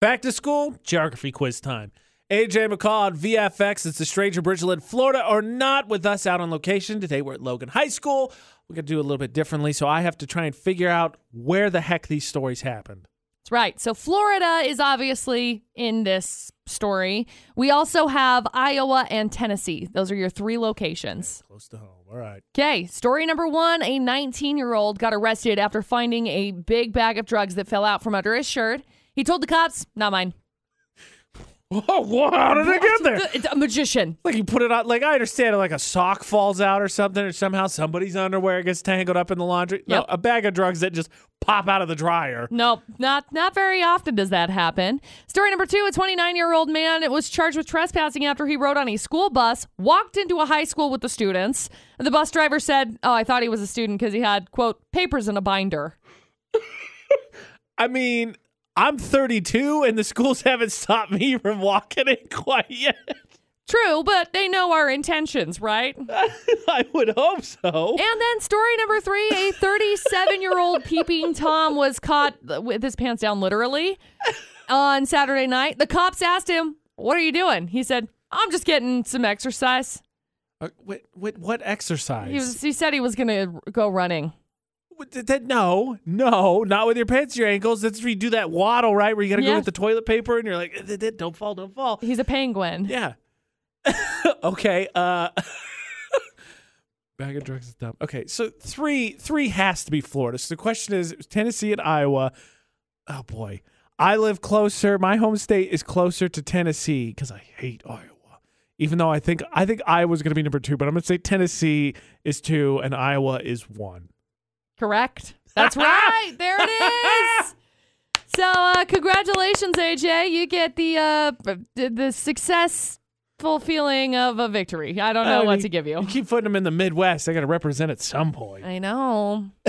Back to school, geography quiz time. AJ McCall on VFX. It's the Stranger Bridgeland, Florida, or not with us out on location. Today we're at Logan High School. We're going to do it a little bit differently, so I have to try and figure out where the heck these stories happened. That's right. So Florida is obviously in this story. We also have Iowa and Tennessee. Those are your three locations. Close to home. All right. Okay, story number one a 19 year old got arrested after finding a big bag of drugs that fell out from under his shirt. He told the cops, not mine. Whoa, how did it get there? It's a magician. Like you put it on, like I understand, like a sock falls out or something, or somehow somebody's underwear gets tangled up in the laundry. No, Yep. a bag of drugs that just pop out of the dryer. Nope, not not very often does that happen. Story number two: A 29 year old man was charged with trespassing after he rode on a school bus, walked into a high school with the students. The bus driver said, "Oh, I thought he was a student because he had quote papers in a binder." I mean, I'm 32, and the schools haven't stopped me from walking in quite yet. True, but they know our intentions, right? I would hope so. And then story number three: A 37 year old peeping tom was caught with his pants down, literally, on Saturday night. The cops asked him, "What are you doing?" He said, "I'm just getting some exercise." Uh, what, what, what exercise? He was. He said he was gonna go running. What, th- that, no, no, not with your pants to your ankles. That's where you do that waddle, right? Where you got to go with the toilet paper, and you're like, "Eh, eh, eh, don't fall, don't fall. He's a penguin. Yeah. okay. Uh bag of drugs is dumb. Okay, so three three has to be Florida. So the question is Tennessee and Iowa. Oh boy. I live closer. My home state is closer to Tennessee because I hate Iowa. Even though I think I think Iowa's gonna be number two, but I'm gonna say Tennessee is two and Iowa is one. Correct. That's right. There it is. So, uh, congratulations, AJ. You get the uh, the, successful feeling of a victory. I don't know I what mean, to give you. You keep putting them in the Midwest. They gotta represent at some point. I know.